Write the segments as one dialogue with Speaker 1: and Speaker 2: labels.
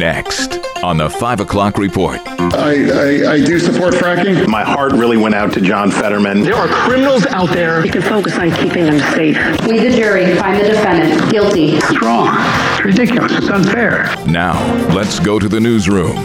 Speaker 1: Next on the 5 o'clock report.
Speaker 2: I, I, I do support fracking.
Speaker 3: My heart really went out to John Fetterman.
Speaker 4: There are criminals out there.
Speaker 5: We can focus on keeping them safe.
Speaker 6: We, the jury, find the defendant guilty.
Speaker 7: It's wrong. It's ridiculous. It's unfair.
Speaker 1: Now, let's go to the newsroom.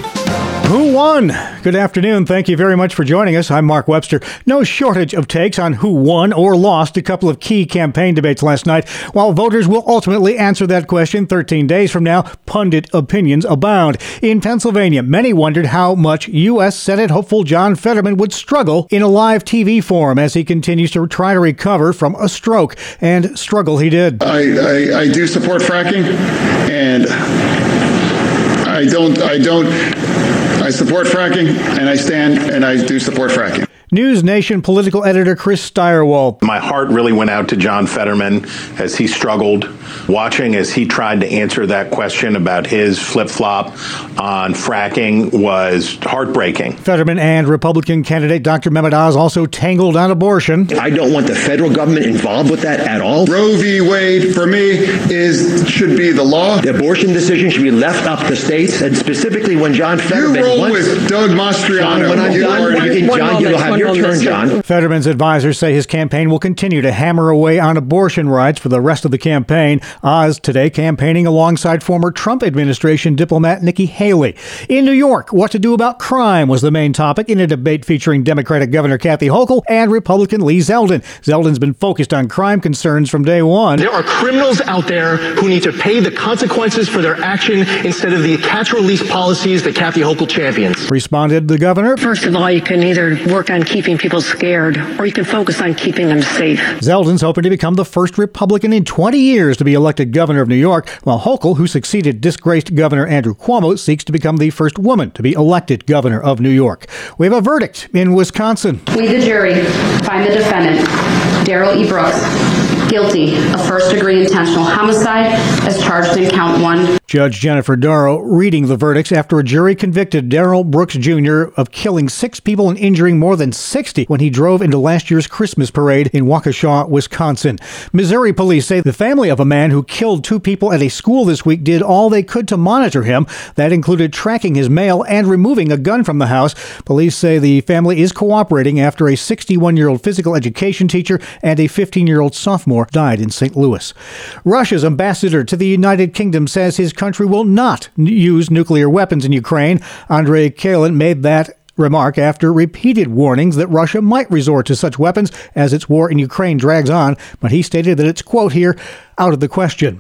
Speaker 8: Who won? Good afternoon. Thank you very much for joining us. I'm Mark Webster. No shortage of takes on who won or lost a couple of key campaign debates last night. While voters will ultimately answer that question 13 days from now, pundit opinions abound. In Pennsylvania, many wondered how much U.S. Senate hopeful John Fetterman would struggle in a live TV forum as he continues to try to recover from a stroke. And struggle he did.
Speaker 2: I, I, I do support fracking, and I don't, I don't, I support fracking, and I stand and I do support fracking.
Speaker 8: News Nation political editor Chris Stirewalt.
Speaker 3: My heart really went out to John Fetterman as he struggled, watching as he tried to answer that question about his flip flop on fracking was heartbreaking.
Speaker 8: Fetterman and Republican candidate Dr. Mehmet Oz also tangled on abortion.
Speaker 9: I don't want the federal government involved with that at all.
Speaker 2: Roe v. Wade, for me, is should be the law.
Speaker 9: The abortion decision should be left up to states, and specifically when John Fetterman.
Speaker 2: You roll
Speaker 9: once,
Speaker 2: with Doug Mastriano.
Speaker 9: John, when I'm
Speaker 2: you
Speaker 9: done,
Speaker 2: already-
Speaker 9: you John, you'll have your turn, John.
Speaker 8: Fetterman's advisors say his campaign will continue to hammer away on abortion rights for the rest of the campaign. Oz today campaigning alongside former Trump administration diplomat Nikki Haley. In New York, what to do about crime was the main topic in a debate featuring Democratic Governor Kathy Hochul and Republican Lee Zeldin. Zeldin's been focused on crime concerns from day one.
Speaker 4: There are criminals out there who need to pay the consequences for their action instead of the catch and release policies that Kathy Hochul champions.
Speaker 8: Responded the governor.
Speaker 5: First of all, you can either work on keeping people scared or you can focus on keeping them safe.
Speaker 8: Zeldin's hoping to become the first Republican in 20 years to be elected governor of New York, while Hochul, who succeeded disgraced Governor Andrew Cuomo, seeks to become the first woman to be elected governor of New York. We have a verdict in Wisconsin.
Speaker 6: We, the jury, find the defendant, Darrell E. Brooks, guilty of first degree intentional homicide as charged in count one.
Speaker 8: Judge Jennifer Darrow reading the verdicts after a jury convicted Darrell Brooks Jr. of killing six people and injuring more than 60 when he drove into last year's Christmas parade in Waukesha, Wisconsin. Missouri police say the family of a man who killed two people at a school this week did all they could to monitor him. That included tracking his mail and removing a gun from the house. Police say the family is cooperating after a 61 year old physical education teacher and a 15 year old sophomore died in St. Louis. Russia's ambassador to the United Kingdom says his country will not n- use nuclear weapons in Ukraine. Andrei Kelin made that remark after repeated warnings that Russia might resort to such weapons as its war in Ukraine drags on, but he stated that it's, quote here, out of the question.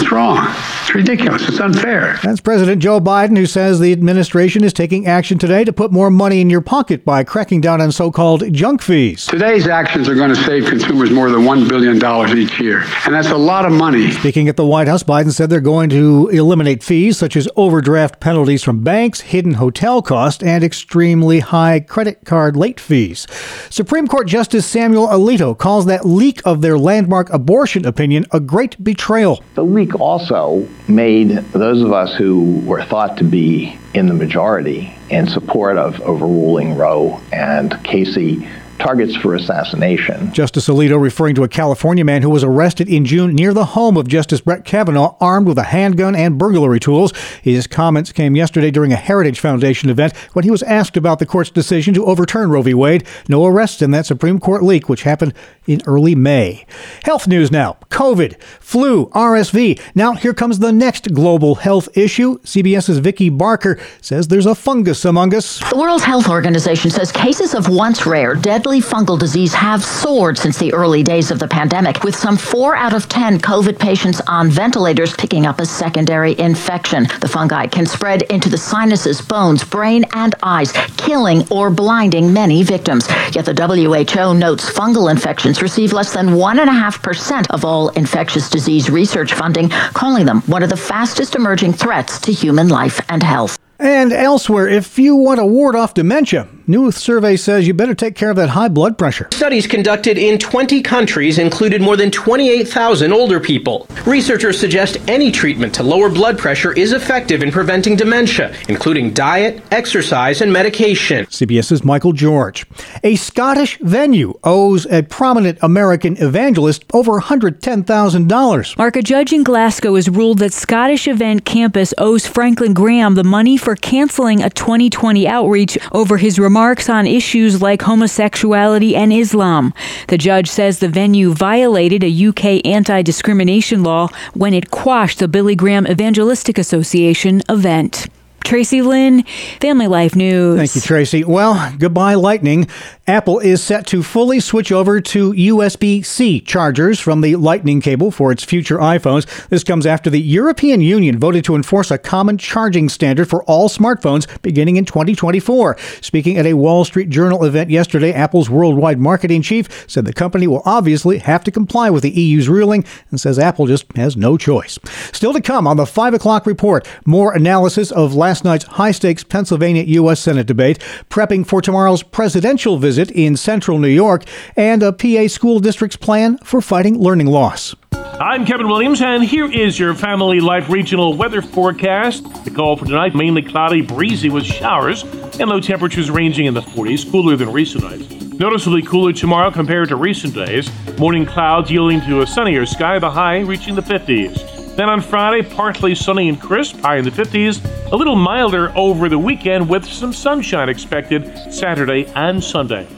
Speaker 7: It's wrong. It's ridiculous. It's unfair.
Speaker 8: That's President Joe Biden, who says the administration is taking action today to put more money in your pocket by cracking down on so called junk fees.
Speaker 7: Today's actions are going to save consumers more than $1 billion each year. And that's a lot of money.
Speaker 8: Speaking at the White House, Biden said they're going to eliminate fees such as overdraft penalties from banks, hidden hotel costs, and extremely high credit card late fees. Supreme Court Justice Samuel Alito calls that leak of their landmark abortion opinion a great betrayal.
Speaker 10: The leak also made those of us who were thought to be in the majority in support of overruling Roe and Casey targets for assassination.
Speaker 8: Justice Alito referring to a California man who was arrested in June near the home of Justice Brett Kavanaugh, armed with a handgun and burglary tools. His comments came yesterday during a Heritage Foundation event when he was asked about the court's decision to overturn Roe v. Wade. No arrests in that Supreme Court leak, which happened in early May. Health news now COVID, flu, RSV. Now, here comes the next global health issue. CBS's Vicki Barker says there's a fungus among us.
Speaker 11: The World Health Organization says cases of once rare, deadly fungal disease have soared since the early days of the pandemic, with some 4 out of 10 COVID patients on ventilators picking up a secondary infection. The fungi can spread into the sinuses, bones, brain, and eyes, killing or blinding many victims. Yet the WHO notes fungal infections receive less than 1.5% of all infectious disease research funding, calling them one of the fastest emerging threats to human life and health.
Speaker 8: And elsewhere, if you want to ward off dementia, New survey says you better take care of that high blood pressure.
Speaker 12: Studies conducted in 20 countries included more than 28,000 older people. Researchers suggest any treatment to lower blood pressure is effective in preventing dementia, including diet, exercise, and medication.
Speaker 8: CBS's Michael George. A Scottish venue owes a prominent American evangelist over $110,000.
Speaker 13: Mark, a judge in Glasgow has ruled that Scottish Event Campus owes Franklin Graham the money for canceling a 2020 outreach over his remarks on issues like homosexuality and Islam. The judge says the venue violated a UK anti discrimination law when it quashed the Billy Graham Evangelistic Association event. Tracy Lynn, Family Life News.
Speaker 8: Thank you, Tracy. Well, goodbye, Lightning. Apple is set to fully switch over to USB C chargers from the Lightning cable for its future iPhones. This comes after the European Union voted to enforce a common charging standard for all smartphones beginning in 2024. Speaking at a Wall Street Journal event yesterday, Apple's worldwide marketing chief said the company will obviously have to comply with the EU's ruling and says Apple just has no choice. Still to come on the 5 o'clock report, more analysis of last night's high stakes Pennsylvania U.S. Senate debate, prepping for tomorrow's presidential visit in central New York, and a PA school district's plan for fighting learning loss.
Speaker 14: I'm Kevin Williams, and here is your Family Life regional weather forecast. The call for tonight mainly cloudy, breezy with showers, and low temperatures ranging in the 40s, cooler than recent nights. Noticeably cooler tomorrow compared to recent days. Morning clouds yielding to a sunnier sky, the high reaching the 50s. Then on Friday, partly sunny and crisp, high in the 50s. A little milder over the weekend with some sunshine expected Saturday and Sunday.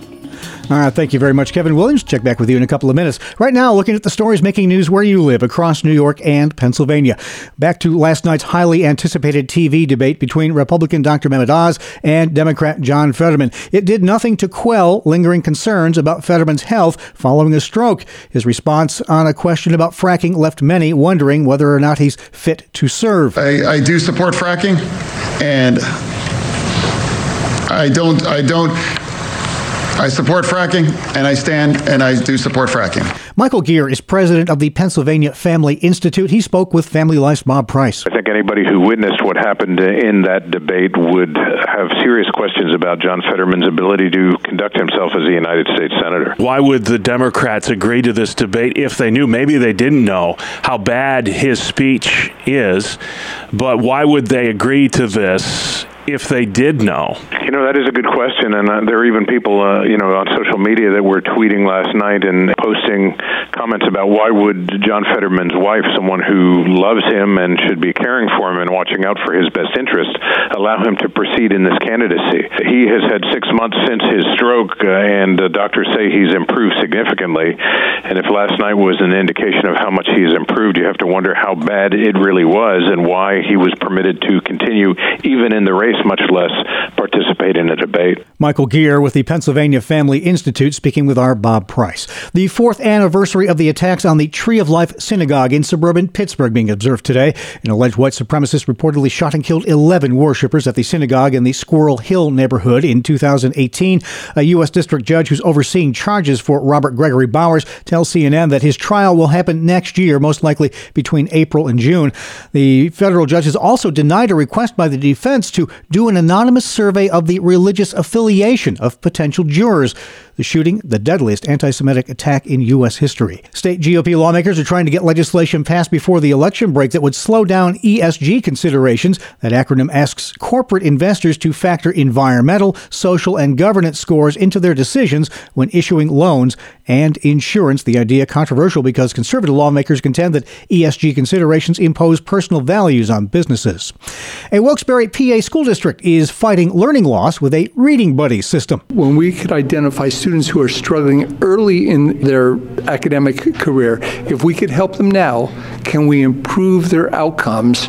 Speaker 8: All right, thank you very much, Kevin Williams. Check back with you in a couple of minutes. Right now, looking at the stories making news where you live across New York and Pennsylvania. Back to last night's highly anticipated TV debate between Republican Dr. Mehmet Oz and Democrat John Fetterman. It did nothing to quell lingering concerns about Fetterman's health following a stroke. His response on a question about fracking left many wondering whether or not he's fit to serve.
Speaker 2: I, I do support fracking, and I don't. I don't. I support fracking, and I stand and I do support fracking.
Speaker 8: Michael Geer is president of the Pennsylvania Family Institute. He spoke with Family Life's Bob Price.
Speaker 15: I think anybody who witnessed what happened in that debate would have serious questions about John Fetterman's ability to conduct himself as a United States Senator.
Speaker 16: Why would the Democrats agree to this debate if they knew, maybe they didn't know, how bad his speech is, but why would they agree to this if they did know?
Speaker 15: You know, that is a good question, and uh, there are even people, uh, you know, on social media that were tweeting last night and posting comments about why would John Fetterman's wife, someone who loves him and should be caring for him and watching out for his best interest, allow him to proceed in this candidacy. He has had six months since his stroke, uh, and uh, doctors say he's improved significantly. And if last night was an indication of how much he's improved, you have to wonder how bad it really was and why he was permitted to continue even in the race, much less participate in a debate.
Speaker 8: Michael Geer with the Pennsylvania Family Institute speaking with our Bob Price. The fourth anniversary of the attacks on the Tree of Life Synagogue in suburban Pittsburgh being observed today. An alleged white supremacist reportedly shot and killed 11 worshippers at the synagogue in the Squirrel Hill neighborhood in 2018. A U.S. district judge who's overseeing charges for Robert Gregory Bowers tells CNN that his trial will happen next year, most likely between April and June. The federal judge has also denied a request by the defense to do an anonymous survey of the religious affiliation of potential jurors. The shooting, the deadliest anti Semitic attack in U.S. history. State GOP lawmakers are trying to get legislation passed before the election break that would slow down ESG considerations. That acronym asks corporate investors to factor environmental, social, and governance scores into their decisions when issuing loans and insurance. The idea controversial because conservative lawmakers contend that ESG considerations impose personal values on businesses. A Wilkes-Barre PA school district is fighting learning loss with a reading buddy system.
Speaker 7: When we could identify students who are struggling early in their academic career, if we could help them now, can we improve their outcomes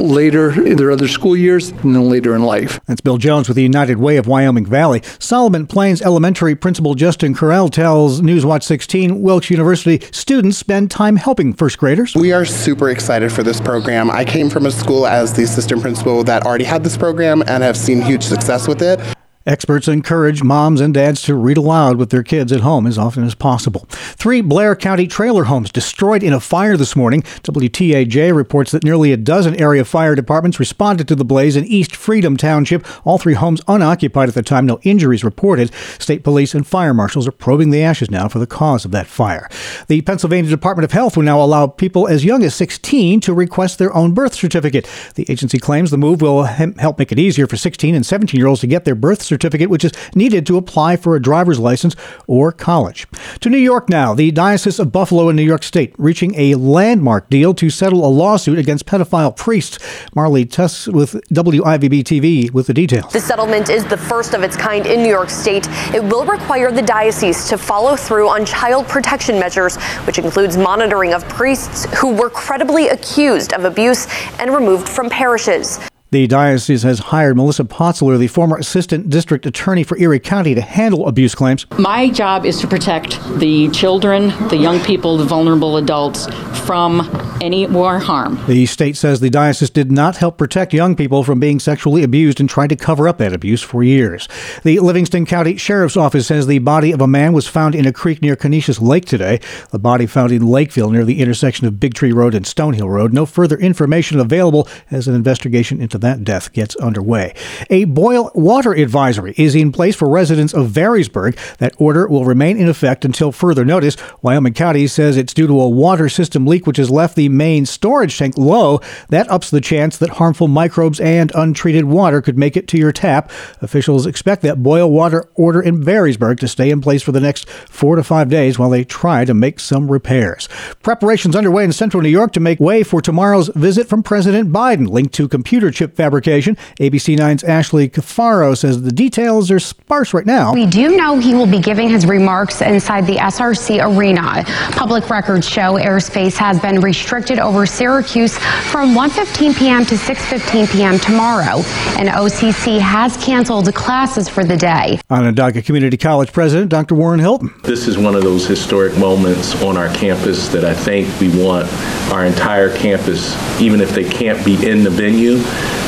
Speaker 7: later in their other school years and then later in life.
Speaker 8: That's Bill Jones with the United Way of Wyoming Valley. Solomon Plains Elementary Principal Justin Correll tells Newswatch 16 Wilkes University students spend time helping first graders.
Speaker 17: We are super excited for this program. I came from a school as the assistant principal that already had this program and have seen huge success with it.
Speaker 8: Experts encourage moms and dads to read aloud with their kids at home as often as possible. Three Blair County trailer homes destroyed in a fire this morning. WTAJ reports that nearly a dozen area fire departments responded to the blaze in East Freedom Township. All three homes unoccupied at the time, no injuries reported. State police and fire marshals are probing the ashes now for the cause of that fire. The Pennsylvania Department of Health will now allow people as young as 16 to request their own birth certificate. The agency claims the move will help make it easier for 16 and 17 year olds to get their birth certificate certificate, which is needed to apply for a driver's license or college. To New York now, the Diocese of Buffalo in New York State reaching a landmark deal to settle a lawsuit against pedophile priests. Marley Tuss with WIVB TV with the details.
Speaker 18: The settlement is the first of its kind in New York State. It will require the diocese to follow through on child protection measures, which includes monitoring of priests who were credibly accused of abuse and removed from parishes.
Speaker 8: The diocese has hired Melissa Potzler, the former assistant district attorney for Erie County, to handle abuse claims.
Speaker 19: My job is to protect the children, the young people, the vulnerable adults from any more harm.
Speaker 8: The state says the diocese did not help protect young people from being sexually abused and tried to cover up that abuse for years. The Livingston County Sheriff's Office says the body of a man was found in a creek near Conesus Lake today. The body found in Lakeville near the intersection of Big Tree Road and Stonehill Road. No further information available as an investigation into that death gets underway. A boil water advisory is in place for residents of Varysburg. That order will remain in effect until further notice. Wyoming County says it's due to a water system leak which has left the main storage tank low. That ups the chance that harmful microbes and untreated water could make it to your tap. Officials expect that boil water order in Varysburg to stay in place for the next four to five days while they try to make some repairs. Preparations underway in central New York to make way for tomorrow's visit from President Biden, linked to computer chip fabrication. ABC 9's Ashley Cafaro says the details are sparse right now.
Speaker 20: We do know he will be giving his remarks inside the SRC arena. Public records show airspace has been restricted over Syracuse from 1:15 p.m. to 6:15 p.m. tomorrow, and OCC has canceled classes for the day.
Speaker 8: Onondaga Community College President Dr. Warren Hilton.
Speaker 21: This is one of those historic moments on our campus that I think we want our entire campus, even if they can't be in the venue,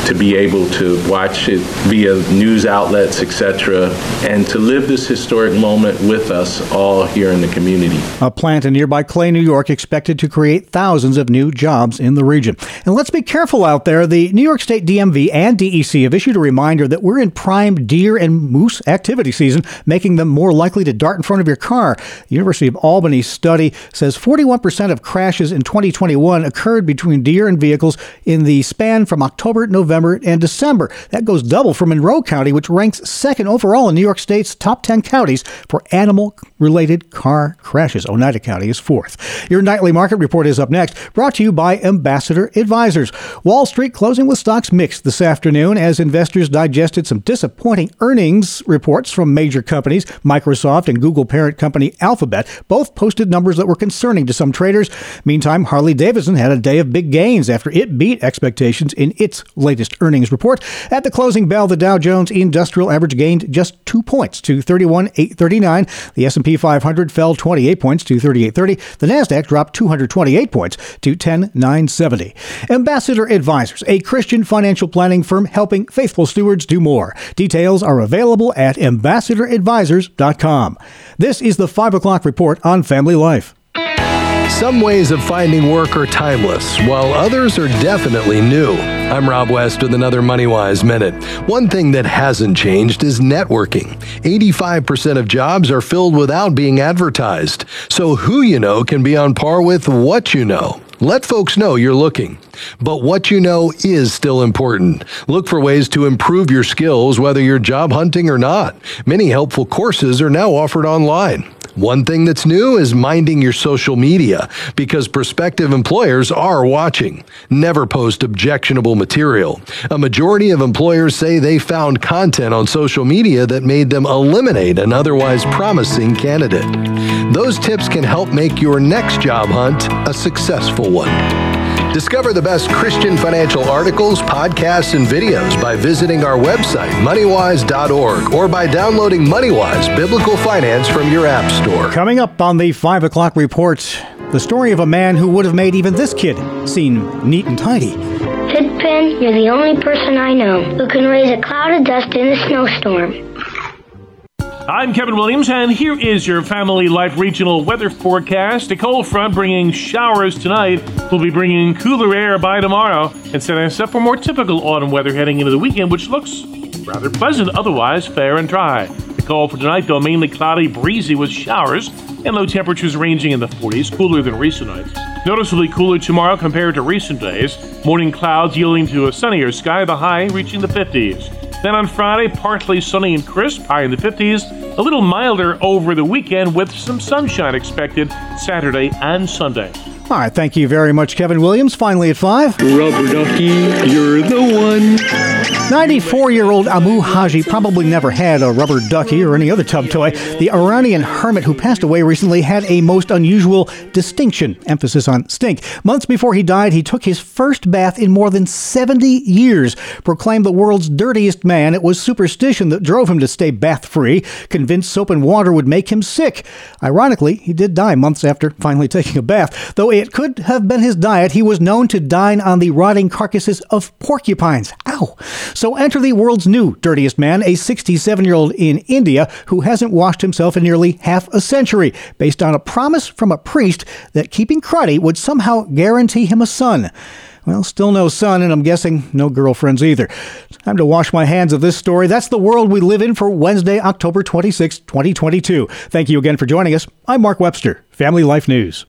Speaker 21: to be able to watch it via news outlets, etc., and to live this historic moment with us all here in the community.
Speaker 8: A plant in nearby Clay, New York, expected to create thousands of new jobs in the region. And let's be careful out there. The New York State DMV and DEC have issued a reminder that we're in prime deer and moose activity season, making them more likely to dart in front of your car. The University of Albany study says 41% of crashes in 2021 occurred between deer and vehicles in the span from October, to November, November and December. That goes double for Monroe County, which ranks second overall in New York State's top 10 counties for animal related car crashes. Oneida County is fourth. Your nightly market report is up next, brought to you by Ambassador Advisors. Wall Street closing with stocks mixed this afternoon as investors digested some disappointing earnings reports from major companies. Microsoft and Google parent company Alphabet both posted numbers that were concerning to some traders. Meantime, Harley Davidson had a day of big gains after it beat expectations in its latest earnings report. At the closing bell, the Dow Jones Industrial Average gained just two points to 31,839. The S&P 500 fell 28 points to 3830. The Nasdaq dropped 228 points to 10970. Ambassador Advisors, a Christian financial planning firm helping faithful stewards do more. Details are available at ambassadoradvisors.com. This is the 5 o'clock report on family life.
Speaker 22: Some ways of finding work are timeless, while others are definitely new. I'm Rob West with another MoneyWise Minute. One thing that hasn't changed is networking. 85% of jobs are filled without being advertised. So who you know can be on par with what you know. Let folks know you're looking. But what you know is still important. Look for ways to improve your skills, whether you're job hunting or not. Many helpful courses are now offered online. One thing that's new is minding your social media because prospective employers are watching. Never post objectionable material. A majority of employers say they found content on social media that made them eliminate an otherwise promising candidate. Those tips can help make your next job hunt a successful one. Discover the best Christian financial articles, podcasts, and videos by visiting our website, moneywise.org, or by downloading MoneyWise Biblical Finance from your App Store.
Speaker 8: Coming up on the 5 o'clock report, the story of a man who would have made even this kid seem neat and tidy.
Speaker 23: Pigpen, you're the only person I know who can raise a cloud of dust in a snowstorm.
Speaker 14: I'm Kevin Williams, and here is your Family Life Regional weather forecast. A cold front bringing showers tonight will be bringing cooler air by tomorrow and setting us up for more typical autumn weather heading into the weekend, which looks rather pleasant, otherwise fair and dry. The call for tonight, though, mainly cloudy, breezy with showers and low temperatures ranging in the 40s, cooler than recent nights. Noticeably cooler tomorrow compared to recent days. Morning clouds yielding to a sunnier sky, the high reaching the 50s. Then on Friday, partly sunny and crisp, high in the 50s. A little milder over the weekend with some sunshine expected Saturday and Sunday.
Speaker 8: All right, thank you very much, Kevin Williams. Finally at five.
Speaker 24: Rubber ducky, you're the one.
Speaker 8: 94 year old Amou Haji probably never had a rubber ducky or any other tub toy. The Iranian hermit who passed away recently had a most unusual distinction, emphasis on stink. Months before he died, he took his first bath in more than 70 years. Proclaimed the world's dirtiest man, it was superstition that drove him to stay bath free, convinced soap and water would make him sick. Ironically, he did die months after finally taking a bath. Though it could have been his diet, he was known to dine on the rotting carcasses of porcupines. Ow! So enter the world's new dirtiest man, a 67 year old in India who hasn't washed himself in nearly half a century, based on a promise from a priest that keeping cruddy would somehow guarantee him a son. Well, still no son, and I'm guessing no girlfriends either. Time to wash my hands of this story. That's the world we live in for Wednesday, October 26, 2022. Thank you again for joining us. I'm Mark Webster, Family Life News.